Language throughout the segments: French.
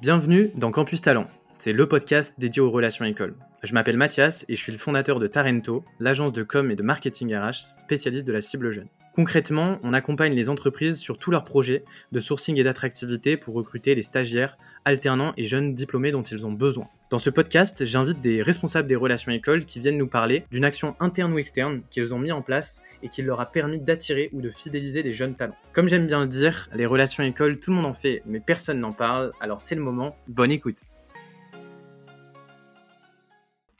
Bienvenue dans Campus Talent. C'est le podcast dédié aux relations écoles. Je m'appelle Mathias et je suis le fondateur de Tarento, l'agence de com et de marketing RH spécialiste de la cible jeune. Concrètement, on accompagne les entreprises sur tous leurs projets de sourcing et d'attractivité pour recruter les stagiaires, alternants et jeunes diplômés dont ils ont besoin. Dans ce podcast, j'invite des responsables des relations écoles qui viennent nous parler d'une action interne ou externe qu'ils ont mis en place et qui leur a permis d'attirer ou de fidéliser des jeunes talents. Comme j'aime bien le dire, les relations écoles, tout le monde en fait, mais personne n'en parle, alors c'est le moment, bonne écoute.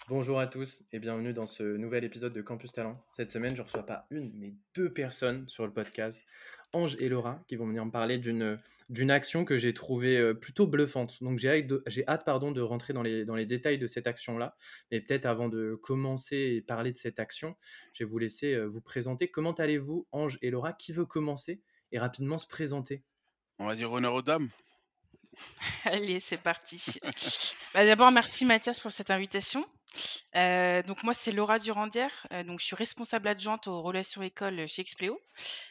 Bonjour à tous et bienvenue dans ce nouvel épisode de Campus Talent. Cette semaine, je ne reçois pas une, mais deux personnes sur le podcast, Ange et Laura, qui vont venir me parler d'une, d'une action que j'ai trouvée euh, plutôt bluffante. Donc j'ai hâte, de, j'ai hâte pardon, de rentrer dans les, dans les détails de cette action-là. Mais peut-être avant de commencer et parler de cette action, je vais vous laisser euh, vous présenter. Comment allez-vous, Ange et Laura? Qui veut commencer et rapidement se présenter? On va dire honneur aux dames. Allez, c'est parti. Bah, d'abord, merci Mathias pour cette invitation. Donc moi, c'est Laura Durandière. Donc je suis responsable adjointe aux relations écoles chez Expléo.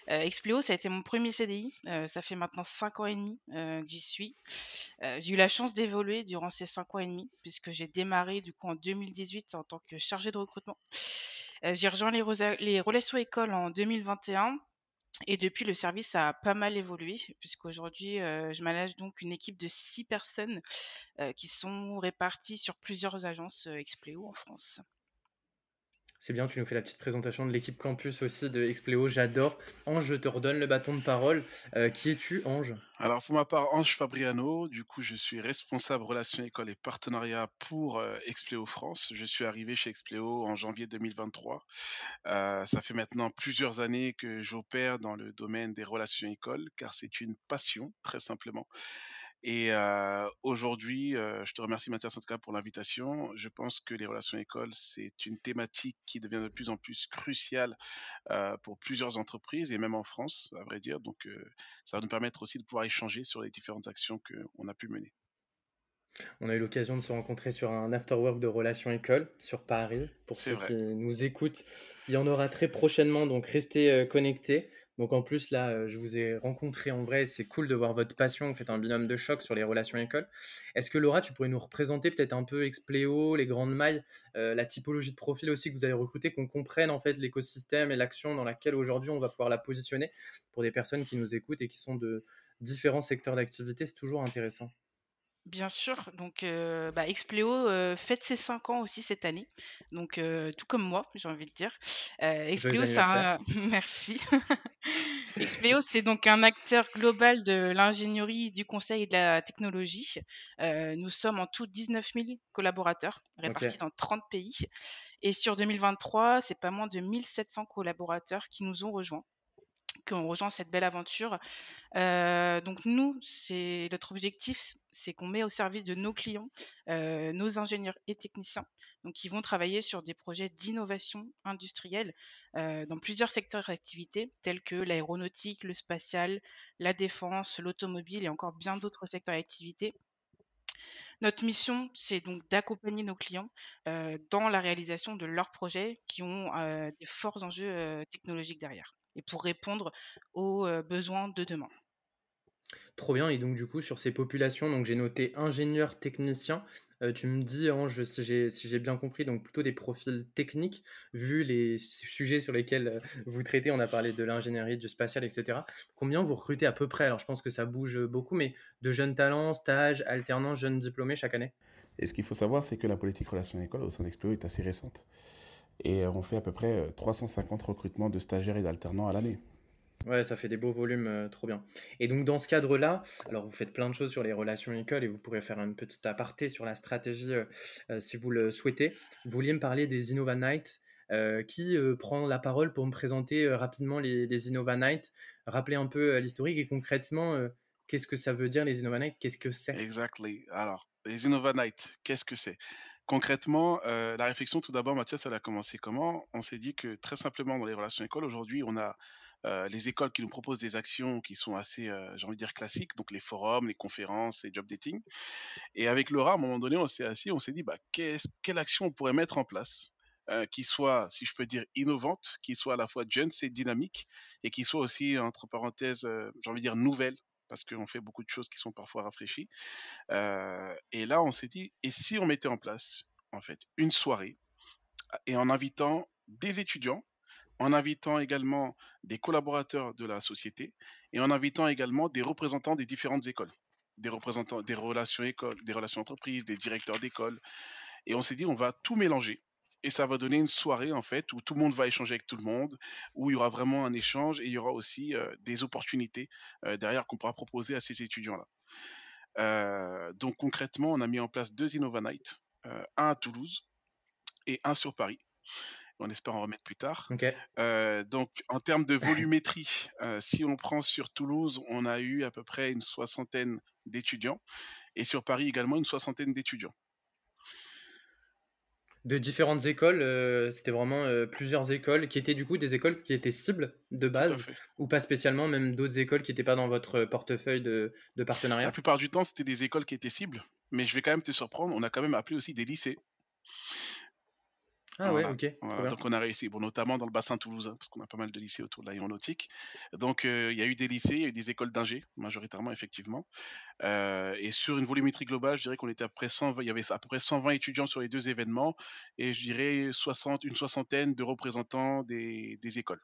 Expléo, ça a été mon premier CDI. ça fait maintenant cinq ans et demi que j'y suis. j'ai eu la chance d'évoluer durant ces cinq ans et demi puisque j'ai démarré du coup en 2018 en tant que chargée de recrutement. j'ai rejoint les, les relations écoles en 2021 et depuis, le service a pas mal évolué, puisqu'aujourd'hui, euh, je manage donc une équipe de six personnes euh, qui sont réparties sur plusieurs agences euh, Expléo en France. C'est bien, tu nous fais la petite présentation de l'équipe campus aussi de Expléo, j'adore. Ange, je te redonne le bâton de parole. Euh, qui es-tu, Ange? Alors, pour ma part, Ange Fabriano, du coup, je suis responsable relations école et partenariat pour euh, Expléo France. Je suis arrivé chez Expléo en janvier 2023. Euh, ça fait maintenant plusieurs années que j'opère dans le domaine des relations écoles, car c'est une passion, très simplement. Et aujourd'hui, je te remercie Mathias en tout cas pour l'invitation. Je pense que les relations écoles, c'est une thématique qui devient de plus en plus cruciale pour plusieurs entreprises et même en France, à vrai dire. Donc, ça va nous permettre aussi de pouvoir échanger sur les différentes actions qu'on a pu mener. On a eu l'occasion de se rencontrer sur un afterwork de relations écoles sur Paris. Pour ceux qui nous écoutent, il y en aura très prochainement, donc restez connectés. Donc en plus, là, euh, je vous ai rencontré en vrai, c'est cool de voir votre passion, vous faites un binôme de choc sur les relations écoles. Est-ce que Laura, tu pourrais nous représenter peut-être un peu Expléo, les grandes mailles, euh, la typologie de profil aussi que vous avez recruté, qu'on comprenne en fait l'écosystème et l'action dans laquelle aujourd'hui on va pouvoir la positionner pour des personnes qui nous écoutent et qui sont de différents secteurs d'activité, c'est toujours intéressant. Bien sûr, donc bah, Expléo fête ses 5 ans aussi cette année, donc tout comme moi, j'ai envie de dire. Expléo, merci. Expléo, c'est donc un acteur global de l'ingénierie, du conseil et de la technologie. nous sommes en tout 19 000 collaborateurs répartis dans 30 pays. Et sur 2023, c'est pas moins de 1700 collaborateurs qui nous ont rejoints qu'on rejoint cette belle aventure. Euh, donc nous, c'est notre objectif, c'est qu'on met au service de nos clients, euh, nos ingénieurs et techniciens, donc qui vont travailler sur des projets d'innovation industrielle euh, dans plusieurs secteurs d'activité, tels que l'aéronautique, le spatial, la défense, l'automobile et encore bien d'autres secteurs d'activité. Notre mission, c'est donc d'accompagner nos clients dans la réalisation de leurs projets qui ont des forts enjeux technologiques derrière et pour répondre aux besoins de demain. Trop bien. Et donc, du coup, sur ces populations, donc j'ai noté ingénieur, technicien. tu me dis, Ange, si j'ai si bien compris, donc plutôt des profils techniques, vu les sujets sur lesquels vous traitez. On a parlé de l'ingénierie, du spatial, etc. Combien vous recrutez à peu près? Alors, je pense que ça bouge beaucoup, mais de jeunes talents, stages, alternants, jeunes diplômés chaque année? Et ce qu'il faut savoir, c'est que la politique relation école au sein d'Explo est assez récente. Et on fait à peu près 350 recrutements de stagiaires et d'alternants à l'année. Ouais, ça fait des beaux volumes, euh, trop bien. Et donc dans ce cadre-là, alors vous faites plein de choses sur les relations écoles et vous pourrez faire une petite aparté sur la stratégie euh, euh, si vous le souhaitez. Vous vouliez me parler des Innova Night. qui prend la parole pour me présenter rapidement les, les, Innova Night, rappeler un peu l'historique et concrètement, qu'est-ce que ça veut dire les Innova Night Qu'est-ce que c'est? Exactly. Alors, les Innova Night, qu'est-ce que c'est? Concrètement, la réflexion, tout d'abord, Mathias, elle a commencé comment? On s'est dit que très simplement, dans les relations écoles, aujourd'hui, on a les écoles qui nous proposent des actions qui sont assez, j'ai envie de dire, classiques, donc les forums, les conférences, les job dating. Et avec Laura, à un moment donné, on s'est assis, on s'est dit, bah, quelle action on pourrait mettre en place qui soit, si je peux dire, innovante, qui soit à la fois jeune, c'est dynamique, et qui soit aussi, entre parenthèses, j'ai envie de dire, nouvelle parce qu'on fait beaucoup de choses qui sont parfois rafraîchies. et là, on s'est dit, et si on mettait en place, en fait, une soirée, et en invitant des étudiants, en invitant également des collaborateurs de la société, et en invitant également des représentants des différentes écoles, des représentants des relations écoles, des relations entreprises, des directeurs d'école. Et on s'est dit, on va tout mélanger et ça va donner une soirée en fait où tout le monde va échanger avec tout le monde, où il y aura vraiment un échange et il y aura aussi des opportunités derrière qu'on pourra proposer à ces étudiants-là. donc concrètement, on a mis en place deux Innova Night, un à Toulouse et un sur Paris. On espère en remettre plus tard. donc en termes de volumétrie, si on prend sur Toulouse, on a eu à peu près une soixantaine d'étudiants et sur Paris également une soixantaine d'étudiants de différentes écoles. Euh, c'était vraiment euh, plusieurs écoles qui étaient du coup des écoles qui étaient cibles de base ou pas spécialement, même d'autres écoles qui n'étaient pas dans votre portefeuille de, de partenariat? La plupart du temps, c'était des écoles qui étaient cibles, mais je vais quand même te surprendre, on a quand même appelé aussi des lycées. Ah ouais, ok. Donc on a réussi, bon, notamment dans le bassin toulousain, parce qu'on a pas mal de lycées autour de l'aéronautique. Donc il y a eu des lycées, il y a eu des écoles d'ingé, majoritairement, effectivement. et sur une volumétrie globale, je dirais qu'on était à près 120, il y avait à peu près 120 étudiants sur les deux événements, et je dirais 60, une soixantaine de représentants des, des écoles.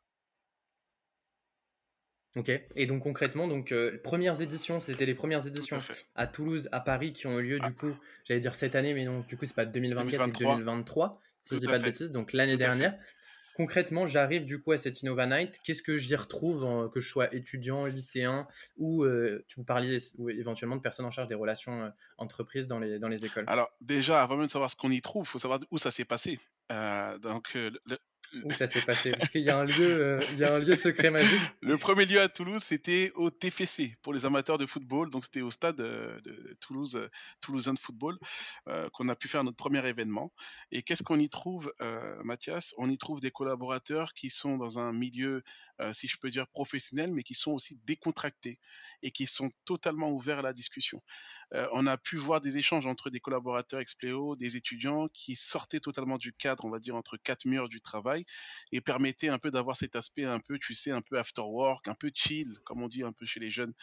Ok. Et donc concrètement, donc premières éditions, c'était les premières éditions à, Toulouse, à Paris, qui ont eu lieu du ah. coup, j'allais dire cette année, mais non, du coup c'est pas 2024, c'est 2023 si je dis pas de bêtises, donc l'année dernière. Concrètement, j'arrive du coup à cette Innova Night. Qu'est-ce que j'y retrouve, que je sois étudiant, lycéen ou euh, tu vous parliez ou éventuellement de personnes en charge des relations euh, entreprises dans les, dans les écoles? Alors déjà, avant même de savoir ce qu'on y trouve, il faut savoir où ça s'est passé. Euh, donc où ça s'est passé? Parce qu'il y, a un lieu, euh, il y a un lieu secret magique. Le premier lieu à Toulouse, c'était au TFC pour les amateurs de football. Donc c'était au stade euh, de Toulouse, euh, Toulousain de football, qu'on a pu faire notre premier événement. Et qu'est-ce qu'on y trouve, Mathias? On y trouve des collaborateurs qui sont dans un milieu, si je peux dire, professionnel, mais qui sont aussi décontractés et qui sont totalement ouverts à la discussion. on a pu voir des échanges entre des collaborateurs Expléo, des étudiants qui sortaient totalement du cadre, on va dire, entre quatre murs du travail et permettait un peu d'avoir cet aspect un peu, tu sais, un peu after work, un peu chill, comme on dit un peu chez les jeunes.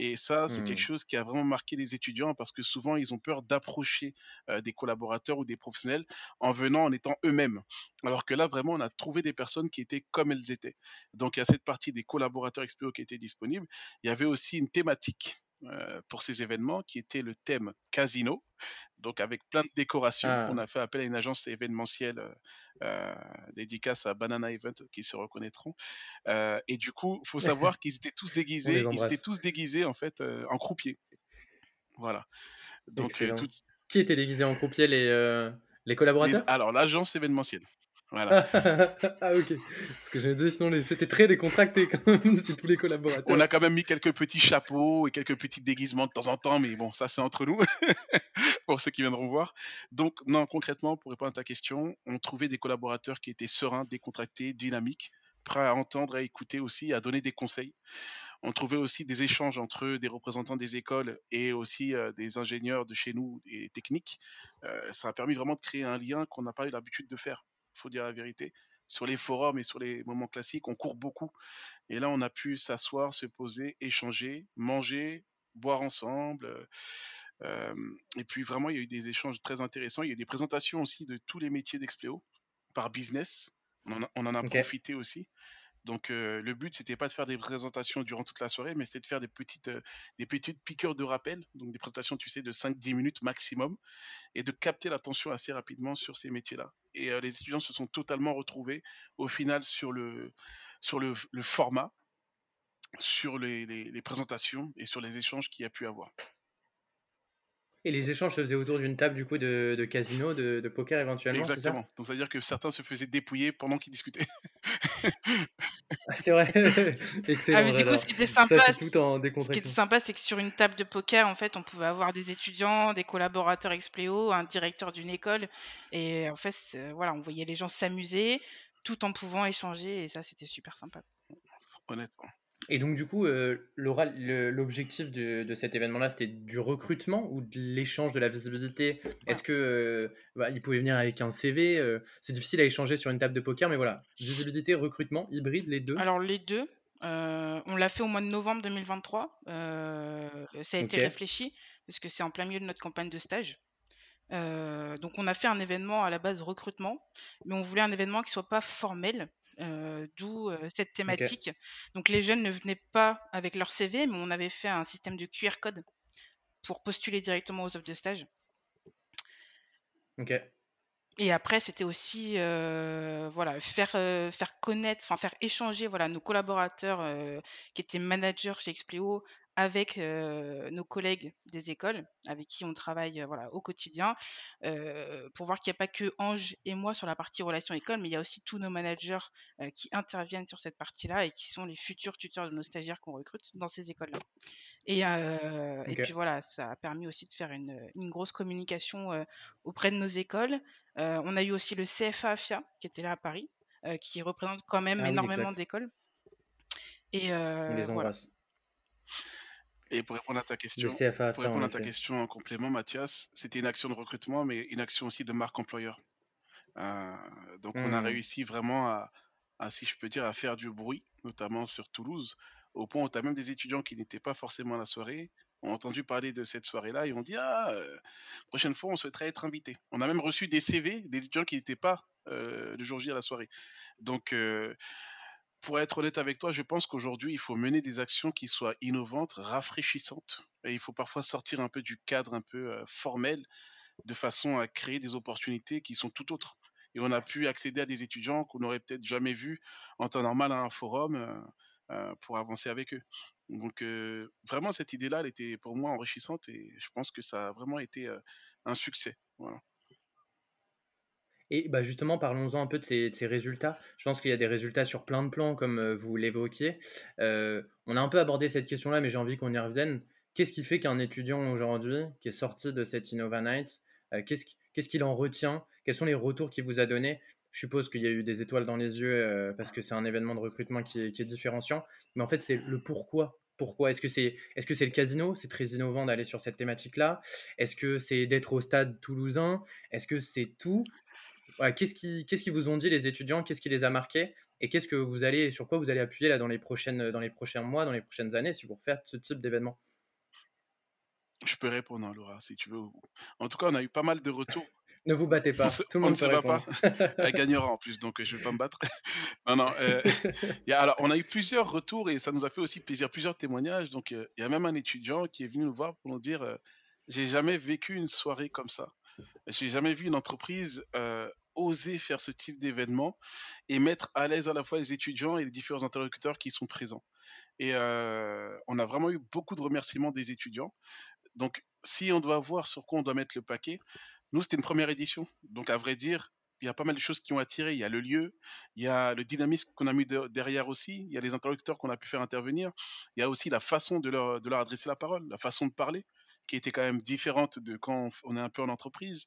Et ça, c'est quelque mmh. chose qui a vraiment marqué les étudiants parce que souvent, ils ont peur d'approcher des collaborateurs ou des professionnels en venant en étant eux-mêmes. Alors que là, vraiment, on a trouvé des personnes qui étaient comme elles étaient. Donc, il y a cette partie des collaborateurs XPO qui étaient disponibles. Il y avait aussi une thématique pour ces événements qui était le thème casino. Donc avec plein de décorations, ah. on a fait appel à une agence événementielle euh, dédicace à Banana Event qui se reconnaîtront. et du coup, il faut savoir qu'ils étaient tous déguisés, ils étaient tous déguisés en fait en croupier. Voilà. Donc qui était déguisé en croupier les les collaborateurs? Alors l'agence événementielle. Voilà. ah ok. Parce que j'avais dit sinon c'était très décontracté quand même, c'est tous les collaborateurs. On a quand même mis quelques petits chapeaux et quelques petits déguisements de temps en temps, mais bon, ça c'est entre nous, pour ceux qui viendront voir. Donc non, concrètement, pour répondre à ta question, on trouvait des collaborateurs qui étaient sereins, décontractés, dynamiques, prêts à entendre, à écouter aussi, à donner des conseils. On trouvait aussi des échanges entre des représentants des écoles et aussi des ingénieurs de chez nous et techniques. ça a permis vraiment de créer un lien qu'on n'a pas eu l'habitude de faire faut dire la vérité. Sur les forums et sur les moments classiques, on court beaucoup. Et là, on a pu s'asseoir, se poser, échanger, manger, boire ensemble. et puis vraiment, il y a eu des échanges très intéressants. Il y a eu des présentations aussi de tous les métiers d'Expléo par business. On en a, profité aussi. Donc le but, c'était pas de faire des présentations durant toute la soirée, mais c'était de faire des petites, des petites de rappel, donc des présentations, tu sais, de 5-10 minutes maximum, et de capter l'attention assez rapidement sur ces métiers-là. Et les étudiants se sont totalement retrouvés au final sur le, sur le, format, sur les, les, présentations et sur les échanges qu'il y a pu avoir. Et les échanges se faisaient autour d'une table du coup de, de casino, de, de, poker éventuellement. Exactement. Donc c'est à dire que certains se faisaient dépouiller pendant qu'ils discutaient. Ah, c'est vrai. Excellent. Ah, du coup, ce qui était sympa, Ça, tout en ce qui était sympa, c'est que sur une table de poker, en fait, on pouvait avoir des étudiants, des collaborateurs Expléo, un directeur d'une école, et en fait, voilà, on voyait les gens s'amuser, tout en pouvant échanger, et ça, c'était super sympa. Honnêtement. Et donc, du coup, euh, l'objectif de, de, cet événement-là, c'était du recrutement ou de l'échange de la visibilité? Est-ce que euh, bah, il pouvait venir avec un CV euh, C'est difficile à échanger sur une table de poker, mais voilà, visibilité, recrutement, hybride, les deux Alors, les deux. on l'a fait au mois de novembre 2023. ça a été réfléchi parce que c'est en plein milieu de notre campagne de stage. donc on a fait un événement à la base recrutement, mais on voulait un événement qui soit pas formel, d'où cette thématique. Donc les jeunes ne venaient pas avec leur CV, mais on avait fait un système de QR code pour postuler directement aux offres de stage. Ok. Et après, c'était aussi voilà, faire, faire connaître, enfin faire échanger voilà, nos collaborateurs qui étaient managers chez Expleo avec nos collègues des écoles avec qui on travaille voilà, au quotidien pour voir qu'il n'y a pas que Ange et moi sur la partie relations école, mais il y a aussi tous nos managers qui interviennent sur cette partie-là et qui sont les futurs tuteurs de nos stagiaires qu'on recrute dans ces écoles-là. Et, et, puis voilà, ça a permis aussi de faire une, une grosse communication auprès de nos écoles. on a eu aussi le CFA AFIA qui était là à Paris, qui représente quand même ah énormément d'écoles. Et on les embrasse. Et pour répondre à ta question, pour répondre à ta question en complément, Mathias, c'était une action de recrutement, mais une action aussi de marque employeur. Euh, donc on a mmh. réussi vraiment à, à, si je peux dire, à faire du bruit, notamment sur Toulouse, au point où tu as même des étudiants qui n'étaient pas forcément à la soirée, ont entendu parler de cette soirée-là et ont dit Ah, euh, prochaine fois, on souhaiterait être invité. On a même reçu des CV des étudiants qui n'étaient pas euh, le jour J à la soirée. Donc, pour être honnête avec toi, je pense qu'aujourd'hui, il faut mener des actions qui soient innovantes, rafraîchissantes. Et il faut parfois sortir un peu du cadre un peu formel, de façon à créer des opportunités qui sont tout autres. Et on a pu accéder à des étudiants qu'on n'aurait peut-être jamais vus en temps normal à un forum pour avancer avec eux. Donc vraiment, cette idée-là, elle était pour moi enrichissante et je pense que ça a vraiment été un succès. Et bah justement, parlons-en un peu de ces, résultats. Je pense qu'il y a des résultats sur plein de plans, comme euh, vous l'évoquiez. Euh, on a un peu abordé cette question-là, mais j'ai envie qu'on y revienne. Qu'est-ce qui fait qu'un étudiant aujourd'hui, qui est sorti de cette Innova Night, euh, qu'est-ce qu'il en retient? Quels sont les retours qu'il vous a donnés? Je suppose qu'il y a eu des étoiles dans les yeux parce que c'est un événement de recrutement qui est, qui différenciant. Mais en fait, c'est le pourquoi pourquoi? Est-ce que c'est est -ce c'est le casino? C'est très innovant d'aller sur cette thématique-là. Est-ce que c'est d'être au stade toulousain? Est-ce que c'est tout? Qu'est-ce qui, qu'est-ce qui vous ont dit les étudiants? Qu'est-ce qui les a marqués? Et qu'est-ce que vous allez, sur quoi vous allez appuyer là dans les prochaines, dans les prochains mois, dans les prochaines années, si vous refaites ce type d'événement? Je peux répondre, hein, Laura, si tu veux. En tout cas, on a eu pas mal de retours. ne vous battez pas. Tout le monde ne se pas. Elle gagnera en plus, donc je ne vais pas me battre. non, non. Euh, alors, on a eu plusieurs retours et ça nous a fait aussi plaisir, plusieurs témoignages. Donc, euh, il y a même un étudiant qui est venu nous voir pour nous dire euh, J'ai jamais vécu une soirée comme ça. J'ai jamais vu une entreprise oser faire ce type d'événement et mettre à l'aise à la fois les étudiants et les différents interlocuteurs qui sont présents. Et on a vraiment eu beaucoup de remerciements des étudiants. Donc, si on doit voir sur quoi on doit mettre le paquet, nous, c'était une première édition. Donc, à vrai dire, il y a pas mal de choses qui ont attiré. Il y a le lieu, il y a le dynamisme qu'on a mis derrière aussi, il y a les interlocuteurs qu'on a pu faire intervenir, il y a aussi la façon de leur, de leur adresser la parole, la façon de parler qui était quand même différente de quand on est un peu en entreprise.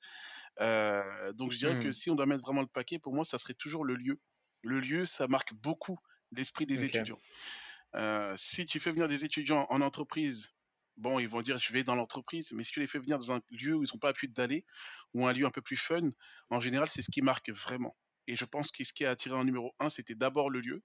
donc je dirais que mmh. si on doit mettre vraiment le paquet, pour moi, ça serait toujours le lieu. Le lieu, ça marque beaucoup l'esprit des étudiants. si tu fais venir des étudiants en entreprise, bon, ils vont dire je vais dans l'entreprise, mais si tu les fais venir dans un lieu où ils n'ont pas pu d'aller, ou un lieu un peu plus fun, en général, c'est ce qui marque vraiment. Et je pense que ce qui a attiré en numéro un, c'était d'abord le lieu.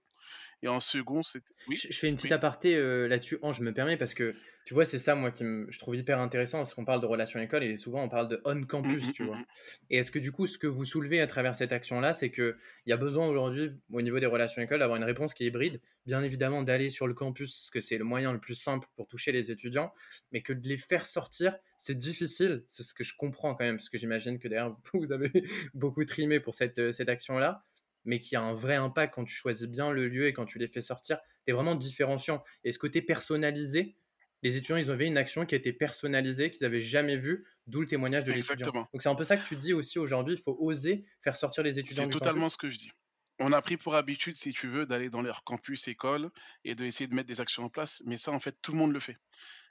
Et en second, c'était. Oui, je, fais une petite aparté là-dessus, je me permets, parce que tu vois, c'est ça, moi, qui je trouve hyper intéressant, parce qu'on parle de relations école et souvent on parle de on-campus, mmh, tu mmh, vois. Mmh, et est-ce que du coup, ce que vous soulevez à travers cette action-là, c'est qu'il y a besoin aujourd'hui, au niveau des relations écoles, d'avoir une réponse qui est hybride, bien évidemment d'aller sur le campus, parce que c'est le moyen le plus simple pour toucher les étudiants, mais que de les faire sortir, c'est difficile, c'est ce que je comprends quand même, parce que j'imagine que derrière, vous avez beaucoup trimé pour cette, cette action-là mais qui a un vrai impact quand tu choisis bien le lieu et quand tu les fais sortir. Tu es vraiment différenciant. Et ce côté personnalisé, les étudiants, ils avaient une action qui a été personnalisée, qu'ils n'avaient jamais vue, d'où le témoignage de l'étudiant. Donc c'est un peu ça que tu dis aussi aujourd'hui, il faut oser faire sortir les étudiants. C'est totalement ce que je dis. On a pris pour habitude, si tu veux, d'aller dans leur campus, école et d'essayer de mettre des actions en place, mais ça, en fait, tout le monde le fait.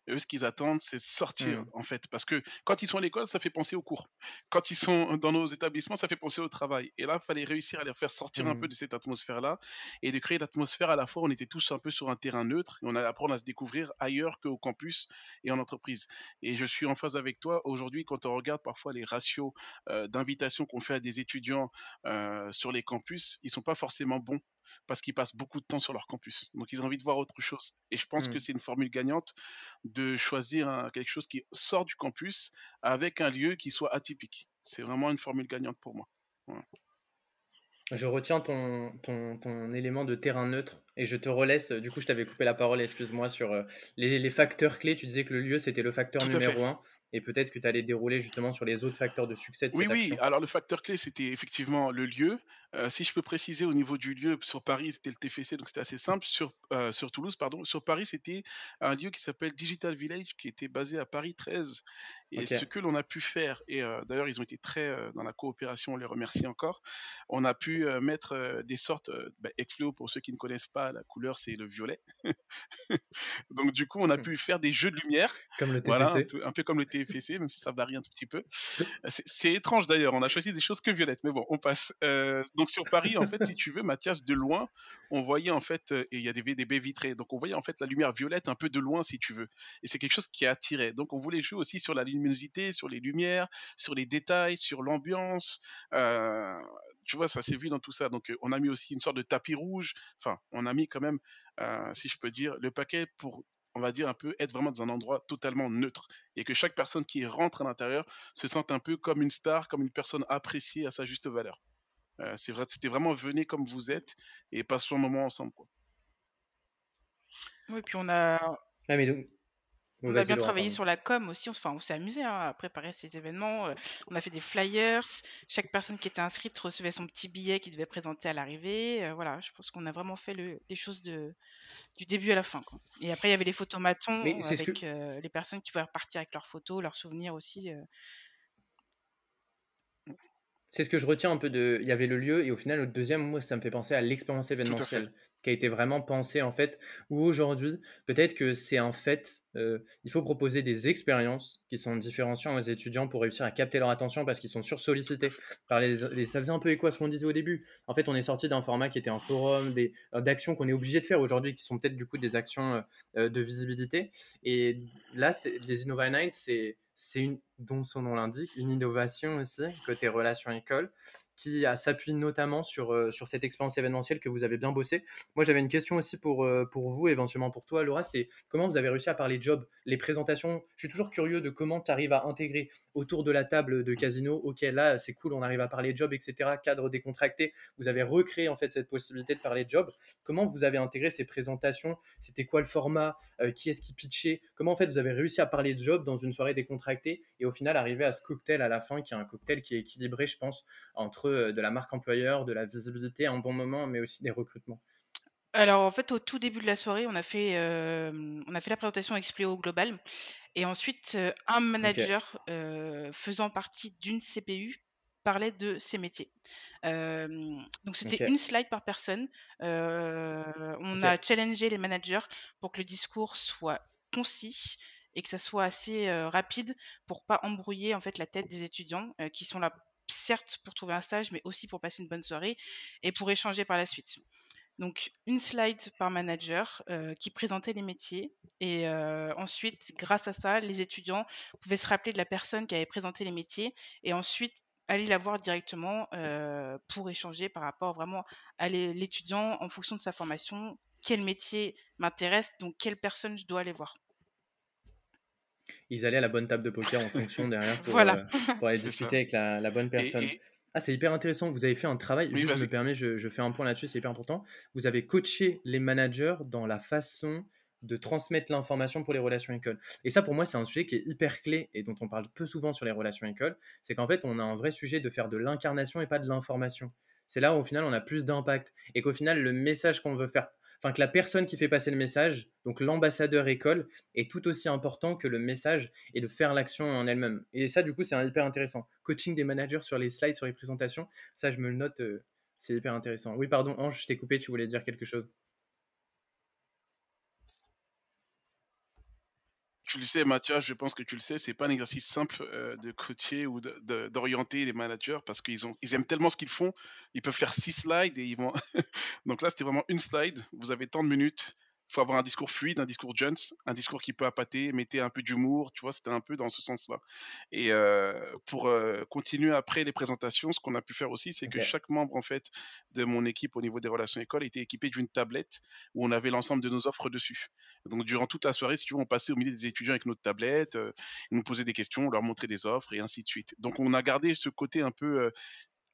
Eux, ce qu'ils attendent, c'est de sortir, Mmh. en fait. Parce que quand ils sont à l'école, ça fait penser aux cours. Quand ils sont dans nos établissements, ça fait penser au travail. Et là, il fallait réussir à les faire sortir un peu Mmh. de cette atmosphère-là et de créer l'atmosphère à la fois. On était tous un peu sur un terrain neutre et on a apprendre à se découvrir ailleurs qu'au campus et en entreprise. Et je suis en phase avec toi. Aujourd'hui, quand on regarde parfois les ratios euh, d'invitation qu'on fait à des étudiants euh, sur les campus, ils sont pas forcément bons parce qu'ils passent beaucoup de temps sur leur campus. Donc ils ont envie de voir autre chose. Et je pense que Mmh. c'est une formule gagnante de choisir un- quelque chose qui sort du campus avec un lieu qui soit atypique. C'est vraiment une formule gagnante pour moi. Voilà. Je retiens ton, ton, ton élément de terrain neutre et je te relaisse. Du coup, je t'avais coupé la parole, excuse-moi, sur euh, les, les facteurs clés. Tu disais que le lieu, c'était le facteur fait. numéro un et peut-être que tu allais dérouler justement sur les autres facteurs de succès de Oui, cette oui. action. Alors le facteur clé, c'était effectivement le lieu. Euh, si je peux préciser au niveau du lieu, sur Paris, c'était le TFC, donc c'était assez simple. Sur, euh, sur Toulouse, pardon. Sur Paris, c'était un lieu qui s'appelle Digital Village, qui était basé à Paris 13. Et ce que l'on a pu faire, et euh, d'ailleurs, ils ont été très dans la coopération, on les remercie encore. On a pu mettre des sortes, bah, Explo, pour ceux qui ne connaissent pas, la couleur, c'est le violet. donc du coup, on a Hmm. pu faire des jeux de lumière. Comme le Voilà, un TFC. peu, un peu comme le TFC, même si ça varie un tout petit peu. C'est étrange d'ailleurs, on a choisi des choses que violettes, mais bon, on passe. Euh, donc sur Paris, en fait, si tu veux, Mathias, de loin, on voyait en fait, euh, et il y a des, des baies vitrées, donc on voyait en fait la lumière violette un peu de loin, si tu veux. Et c'est quelque chose qui attirait. Donc on voulait jouer aussi sur la luminosité, sur les lumières, sur les détails, sur l'ambiance. Euh, tu vois, ça s'est vu dans tout ça. Donc euh, on a mis aussi une sorte de tapis rouge. Enfin, on a mis quand même, si je peux dire, le paquet pour on va dire un peu être vraiment dans un endroit totalement neutre et que chaque personne qui rentre à l'intérieur se sente un peu comme une star, comme une personne appréciée à sa juste valeur. Euh, c'est vrai, c'était vraiment venez comme vous êtes et passons un moment ensemble. Quoi. Oui, puis on a, Ouais, mais donc. Oui, on a bien travaillé sur la com aussi. Enfin, on s'est amusé hein, à préparer ces événements. euh, on a fait des flyers. Chaque personne qui était inscrite recevait son petit billet qu'il devait présenter à l'arrivée. euh, voilà, je pense qu'on a vraiment fait le- les choses de, du début à la fin. quoi. Et après, il y avait les photomatons que. avec euh, les personnes qui pouvaient repartir avec leurs photos, leurs souvenirs aussi. euh. C'est ce que je retiens un peu de. Il y avait le lieu, et au final, le deuxième, moi, ça me fait penser à l'expérience événementielle, qui a été vraiment pensée, en fait, où aujourd'hui, peut-être que c'est un fait, euh, il faut proposer des expériences qui sont différenciantes aux étudiants pour réussir à capter leur attention parce qu'ils sont sursollicités par les, les- Ça faisait un peu écho à ce qu'on disait au début. En fait, on est sorti d'un format qui était un forum, des, euh, d'actions qu'on est obligé de faire aujourd'hui, qui sont peut-être du coup des actions euh, euh, de visibilité. Et là, c'est- les Innova Night, c'est c'est une, dont son nom l'indique, une innovation aussi, côté relations école, qui s'appuie notamment sur, euh, sur cette expérience événementielle que vous avez bien bossé. Moi, j'avais une question aussi pour, euh, pour vous, éventuellement pour toi, Laura, c'est comment vous avez réussi à parler job, les présentations? Je suis toujours curieux de comment tu arrives à intégrer autour de la table de casino, ok, là, c'est cool, on arrive à parler job, etc., cadre décontracté. Vous avez recréé en fait cette possibilité de parler job. Comment vous avez intégré ces présentations? C'était quoi le format? Euh, Qui est-ce qui pitchait? Comment en fait vous avez réussi à parler de job dans une soirée décontractée? Au final arriver à ce cocktail à la fin qui est un cocktail qui est équilibré, je pense, entre euh, de la marque employeur, de la visibilité à un bon moment, mais aussi des recrutements. Alors, en fait, au tout début de la soirée, on a fait, euh, on a fait la présentation Expléo Global. Et ensuite, euh, un manager euh, faisant partie d'une CPU parlait de ses métiers. Euh, donc, c'était une slide par personne. On a challengé les managers pour que le discours soit concis et que ça soit assez rapide pour pas embrouiller en fait la tête des étudiants qui sont là certes pour trouver un stage mais aussi pour passer une bonne soirée et pour échanger par la suite. Donc, une slide par manager qui présentait les métiers. Et ensuite, grâce à ça, les étudiants pouvaient se rappeler de la personne qui avait présenté les métiers et ensuite aller la voir directement pour échanger par rapport vraiment à l'é- l'étudiant en fonction de sa formation. Quel métier m'intéresse, donc quelle personne je dois aller voir. Ils allaient à la bonne table de poker en fonction derrière pour, Voilà. euh, pour aller ça. discuter avec la, la bonne personne. et- Ah, c'est hyper intéressant. Vous avez fait un travail. oui, je me permets, je, je fais un point là-dessus, c'est hyper important. Vous avez coaché les managers dans la façon de transmettre l'information pour les relations écoles. Et ça, pour moi, c'est un sujet qui est hyper clé et dont on parle peu souvent sur les relations écoles. C'est qu'en fait, on a un vrai sujet de faire de l'incarnation et pas de l'information. C'est là où, au final, on a plus d'impact. Et qu'au final, le message qu'on veut faire, enfin, que la personne qui fait passer le message, donc l'ambassadeur école, est tout aussi important que le message et de faire l'action en elle-même. Et ça, du coup, c'est hyper intéressant. Coaching des managers sur les slides, sur les présentations, ça, je me le note, euh, c'est hyper intéressant. Oui, pardon, Ange, je t'ai coupé, tu voulais dire quelque chose. Tu le sais, Mathias, je pense que tu le sais, c'est pas un exercice simple euh, de coacher ou d'orienter les managers parce qu'ils ils aiment tellement ce qu'ils font, ils peuvent faire six slides et ils vont. Donc là, c'était vraiment une slide. Vous avez tant de minutes faut avoir un discours fluide, un discours Jones, un discours qui peut appâter, mettez un peu d'humour, tu vois, c'était un peu dans ce sens-là. Et pour continuer après les présentations, ce qu'on a pu faire aussi, c'est que chaque membre en fait de mon équipe au niveau des relations écoles était équipé d'une tablette où on avait l'ensemble de nos offres dessus. Donc durant toute la soirée, si tu veux, on passait au milieu des étudiants avec notre tablette, ils nous posaient des questions, on leur montrait des offres et ainsi de suite. Donc on a gardé ce côté un peu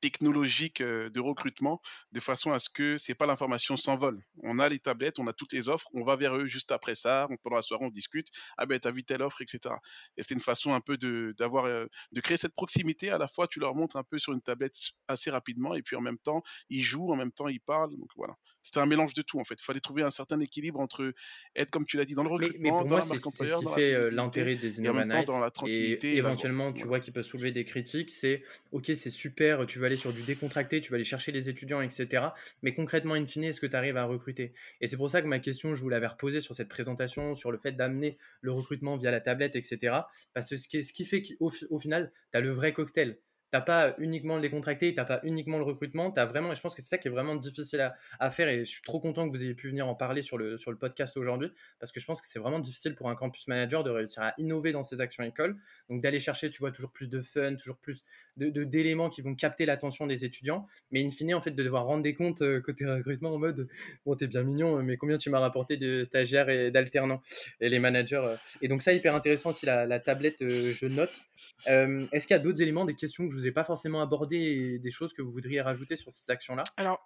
technologique de recrutement de façon à ce que c'est pas l'information s'envole. On a les tablettes, on a toutes les offres, on va vers eux juste après ça, pendant la soirée on discute, ah ben t'as vu telle offre, etc. Et c'est une façon un peu de d'avoir de créer cette proximité. À la fois tu leur montres un peu sur une tablette assez rapidement et puis en même temps ils jouent, en même temps ils parlent. Donc voilà, c'était un mélange de tout en fait. Il fallait trouver un certain équilibre entre être comme tu l'as dit dans le recrutement, mais, pour moi, c'est ce qui fait l'intérêt des Innova dans la tranquillité. Et éventuellement, tu vois, qui peut soulever des critiques, c'est ok, c'est super, tu vas sur du décontracté, tu vas aller chercher les étudiants, etc. Mais concrètement, in fine, est-ce que tu arrives à recruter? Et c'est pour ça que ma question, je vous l'avais reposée sur cette présentation, sur le fait d'amener le recrutement via la tablette, etc. Parce que ce qui, ce qui fait qu'au final, tu as le vrai cocktail t'as pas uniquement le décontracté, t'as pas uniquement le recrutement, as vraiment, et je pense que c'est ça qui est vraiment difficile à, faire, et je suis trop content que vous ayez pu venir en parler sur le, sur le podcast aujourd'hui, parce que je pense que c'est vraiment difficile pour un campus manager de réussir à innover dans ses actions écoles, donc d'aller chercher, tu vois, toujours plus de fun, toujours plus de, d'éléments qui vont capter l'attention des étudiants, mais in fine, en fait, de devoir rendre des comptes euh, côté recrutement en mode, bon, t'es bien mignon, mais combien tu m'as rapporté de stagiaires et d'alternants, et les managers, euh. et donc ça, hyper intéressant aussi, la, tablette, euh, je note, est-ce qu'il y a d'autres éléments, des questions que je vous ai pas forcément abordé des choses que vous voudriez rajouter sur ces actions-là? Alors,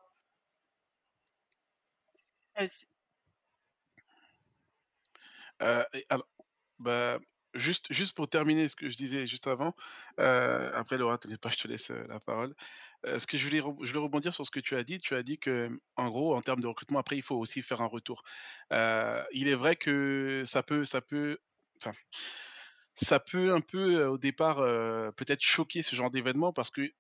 alors bah, juste, juste pour terminer ce que je disais juste avant, après Laura, t'inquiète pas, je te laisse la parole. ce que je voulais, je voulais rebondir sur ce que tu as dit. Tu as dit que, en gros, en termes de recrutement, après, il faut aussi faire un retour. il est vrai que ça peut, ça peut, enfin, ça peut un peu, au départ, peut-être choquer ce genre d'événement parce que,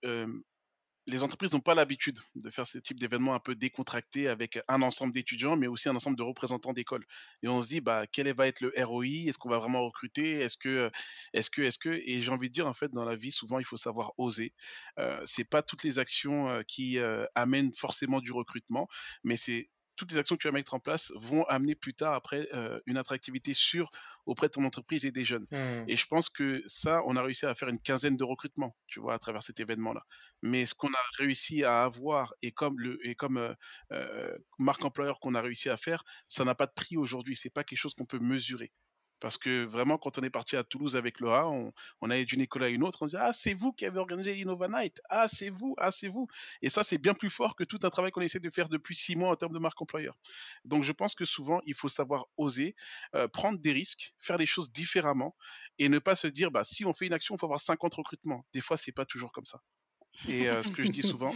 les entreprises n'ont pas l'habitude de faire ce type d'événements un peu décontractés avec un ensemble d'étudiants, mais aussi un ensemble de représentants d'écoles. Et on se dit, bah, quel va être le ROI Est-ce qu'on va vraiment recruter? Est-ce que, est-ce que, est-ce que? Et j'ai envie de dire, en fait, dans la vie, souvent, il faut savoir oser. Euh, c'est pas toutes les actions qui amènent forcément du recrutement, mais c'est toutes les actions que tu vas mettre en place vont amener plus tard après une attractivité sûre auprès de ton entreprise et des jeunes. Mmh. Et je pense que ça, on a réussi à faire une quinzaine de recrutements, tu vois, à travers cet événement-là. Mais ce qu'on a réussi à avoir et comme le et comme marque employeur qu'on a réussi à faire, ça n'a pas de prix aujourd'hui. C'est pas quelque chose qu'on peut mesurer. Parce que vraiment, quand on est parti à Toulouse avec Laura, on, on allait d'une école à une autre, on disait Ah, c'est vous qui avez organisé l'Innova Night? Ah, c'est vous Ah, c'est vous? Et ça, c'est bien plus fort que tout un travail qu'on essaie de faire depuis six mois en termes de marque employeur. Donc, je pense que souvent, il faut savoir oser, euh, prendre des risques, faire les choses différemment et ne pas se dire bah, Si on fait une action, il faut avoir 50 recrutements. Des fois, c'est pas toujours comme ça. Et euh, ce que je dis souvent,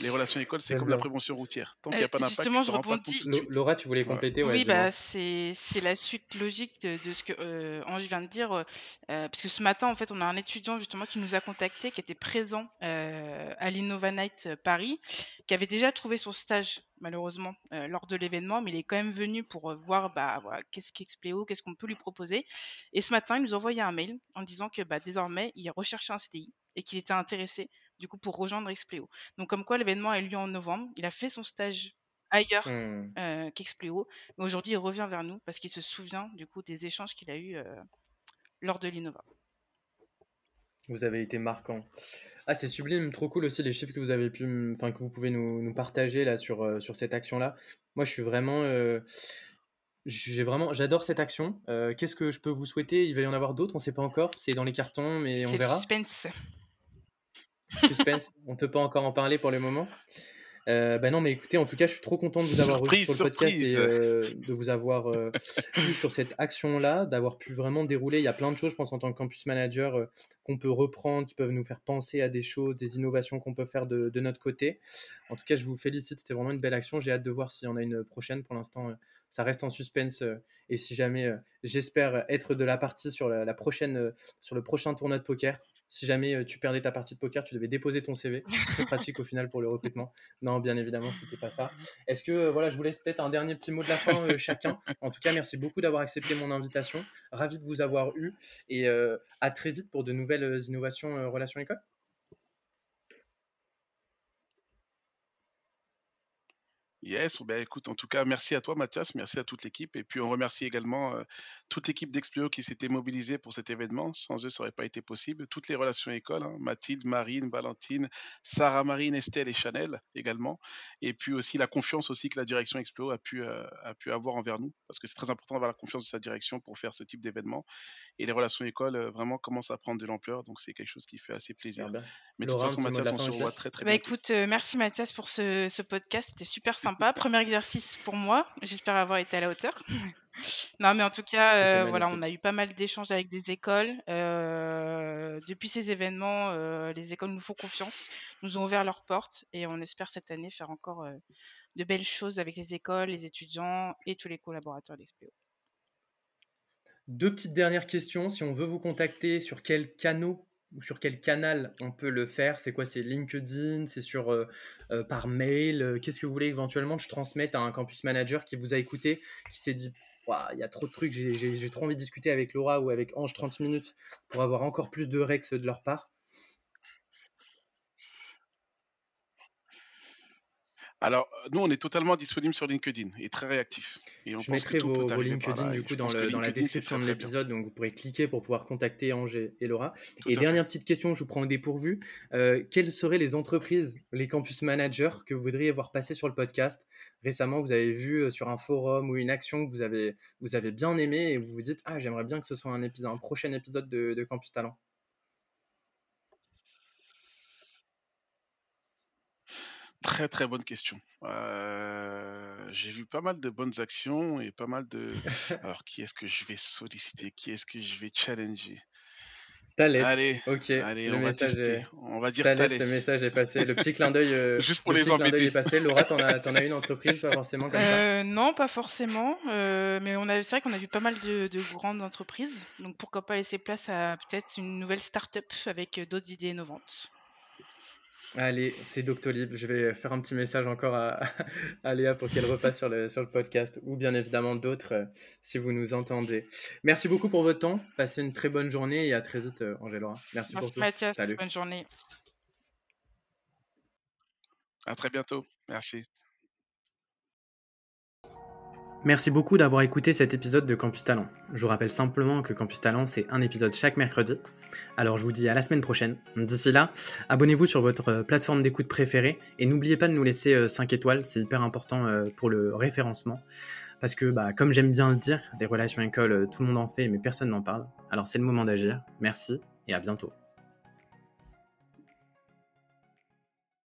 les relations écoles, c'est comme la prévention routière. Tant qu'il n'y a pas d'impact, rends pas compte. Laura, tu voulais compléter Oui, bah, c'est la suite logique de, ce que euh, Ange vient de dire. Euh, parce que ce matin, en fait, on a un étudiant justement qui nous a contacté, qui était présent euh, à l'Innova Night Paris, qui avait déjà trouvé son stage, malheureusement, lors de l'événement, mais il est quand même venu pour voir bah, voilà, qu'est-ce qu'Expléo, qu'est-ce qu'on peut lui proposer. Et ce matin, il nous a envoyé un mail en disant que bah, désormais, il recherchait un CDI et qu'il était intéressé du coup, pour rejoindre Expleo. Donc, comme quoi l'événement a eu lieu en novembre. Il a fait son stage ailleurs mmh. euh, qu'Expleo. Mais aujourd'hui, il revient vers nous parce qu'il se souvient du coup des échanges qu'il a eus euh, lors de l'Innova. Vous avez été marquant. Ah, c'est sublime, trop cool aussi les chiffres que vous avez pu, enfin que vous pouvez nous, partager là sur, euh, sur cette action-là. Moi, je suis vraiment, j'ai vraiment, j'adore cette action. Qu'est-ce que je peux vous souhaiter? Il va y en avoir d'autres, on ne sait pas encore. C'est dans les cartons, mais on verra. Suspense. Suspense, on ne peut pas encore en parler pour le moment. Euh, bah non, mais écoutez, en tout cas, je suis trop content de vous avoir reçu sur le podcast et euh, de vous avoir euh, eu sur cette action-là, d'avoir pu vraiment dérouler. Il y a plein de choses, je pense, en tant que campus manager, euh, qu'on peut reprendre, qui peuvent nous faire penser à des choses, des innovations qu'on peut faire de, de, notre côté. En tout cas, je vous félicite, c'était vraiment une belle action. J'ai hâte de voir s'il y en a une prochaine. Pour l'instant, ça reste en suspense. et si jamais, j'espère être de la partie sur la, la prochaine, sur le prochain tournoi de poker si jamais tu perdais ta partie de poker, tu devais déposer ton CV. Très pratique au final pour le recrutement. Non, bien évidemment, c'était pas ça. Est-ce que voilà, je vous laisse peut-être un dernier petit mot de la fin chacun. En tout cas, merci beaucoup d'avoir accepté mon invitation. Ravi de vous avoir eu et à très vite pour de nouvelles innovations relations école. Yes, ben écoute, en tout cas, merci à toi, Mathias, merci à toute l'équipe. Et puis, on remercie également toute l'équipe d'Expleo qui s'était mobilisée pour cet événement. Sans eux, ça n'aurait pas été possible. Toutes les relations écoles, hein, Mathilde, Marine, Valentine, Sarah, Marine, Estelle et Chanel également. Et puis aussi la confiance aussi que la direction Expleo a pu, a pu avoir envers nous, parce que c'est très important d'avoir la confiance de sa direction pour faire ce type d'événement. Et les relations écoles vraiment commencent à prendre de l'ampleur, donc c'est quelque chose qui fait assez plaisir. Mais de toute façon, Mathias, on se revoit très très bah, bientôt. Écoute, merci Mathias pour ce, ce podcast, c'était super sympa. Premier exercice pour moi. J'espère avoir été à la hauteur. non, mais en tout cas, euh, voilà, on a eu pas mal d'échanges avec des écoles. Euh, depuis ces événements, euh, les écoles nous font confiance, nous ont ouvert leurs portes et on espère cette année faire encore de belles choses avec les écoles, les étudiants et tous les collaborateurs d'Expleo. Deux petites dernières questions. Si on veut vous contacter, sur quels canaux sur quel canal on peut le faire? C'est quoi? C'est LinkedIn? C'est sur euh, euh, par mail? Euh, Qu'est-ce que vous voulez éventuellement je transmette à un campus manager qui vous a écouté, qui s'est dit il y a trop de trucs, j'ai trop envie de discuter avec Laura ou avec Ange 30 minutes pour avoir encore plus de rex de leur part? Alors, nous, on est totalement disponible sur LinkedIn et très réactif. Et on je mettrai vos, LinkedIn du coup dans, la description de l'épisode, donc vous pourrez cliquer pour pouvoir contacter Angers et Laura. et dernière petite question, je vous prends au dépourvu. Euh, quelles seraient les entreprises, les campus managers que vous voudriez voir passer sur le podcast? Récemment, vous avez vu euh, sur un forum ou une action que vous avez, vous avez bien aimé et vous vous dites Ah, j'aimerais bien que ce soit un, épisode, un prochain épisode de Campus Talent. Très très bonne question. Euh, j'ai vu pas mal de bonnes actions et pas mal de. Alors, qui est-ce que je vais solliciter? Qui est-ce que je vais challenger? Thalès. Allez, ok. Allez, on va tester. On va dire Thalès. Le message est passé. Le petit clin d'œil. Euh, Juste pour le les embêter. est passé. Laura, t'en as, en as une entreprise, pas forcément comme ça? Euh, Non, pas forcément. mais on a, c'est vrai qu'on a vu pas mal de, de, grandes entreprises. Donc pourquoi pas laisser place à peut-être une nouvelle start-up avec d'autres idées innovantes. Allez, c'est Doctolib. Je vais faire un petit message encore à, Léa pour qu'elle repasse sur le, sur le podcast ou bien évidemment d'autres euh, si vous nous entendez. Merci beaucoup pour votre temps. Passez une très bonne journée et à très vite, euh, Angélaura. Merci, pour tout. Mathias. Bonne journée. À très bientôt. Merci. Merci beaucoup d'avoir écouté cet épisode de Campus Talent. Je vous rappelle simplement que Campus Talent, c'est un épisode chaque mercredi. Alors je vous dis à la semaine prochaine. D'ici là, abonnez-vous sur votre euh, plateforme d'écoute préférée et n'oubliez pas de nous laisser 5 euh, étoiles, c'est hyper important euh, pour le référencement. Parce que, bah, comme j'aime bien le dire, des relations écoles, tout le monde en fait, mais personne n'en parle. Alors c'est le moment d'agir. Merci et à bientôt.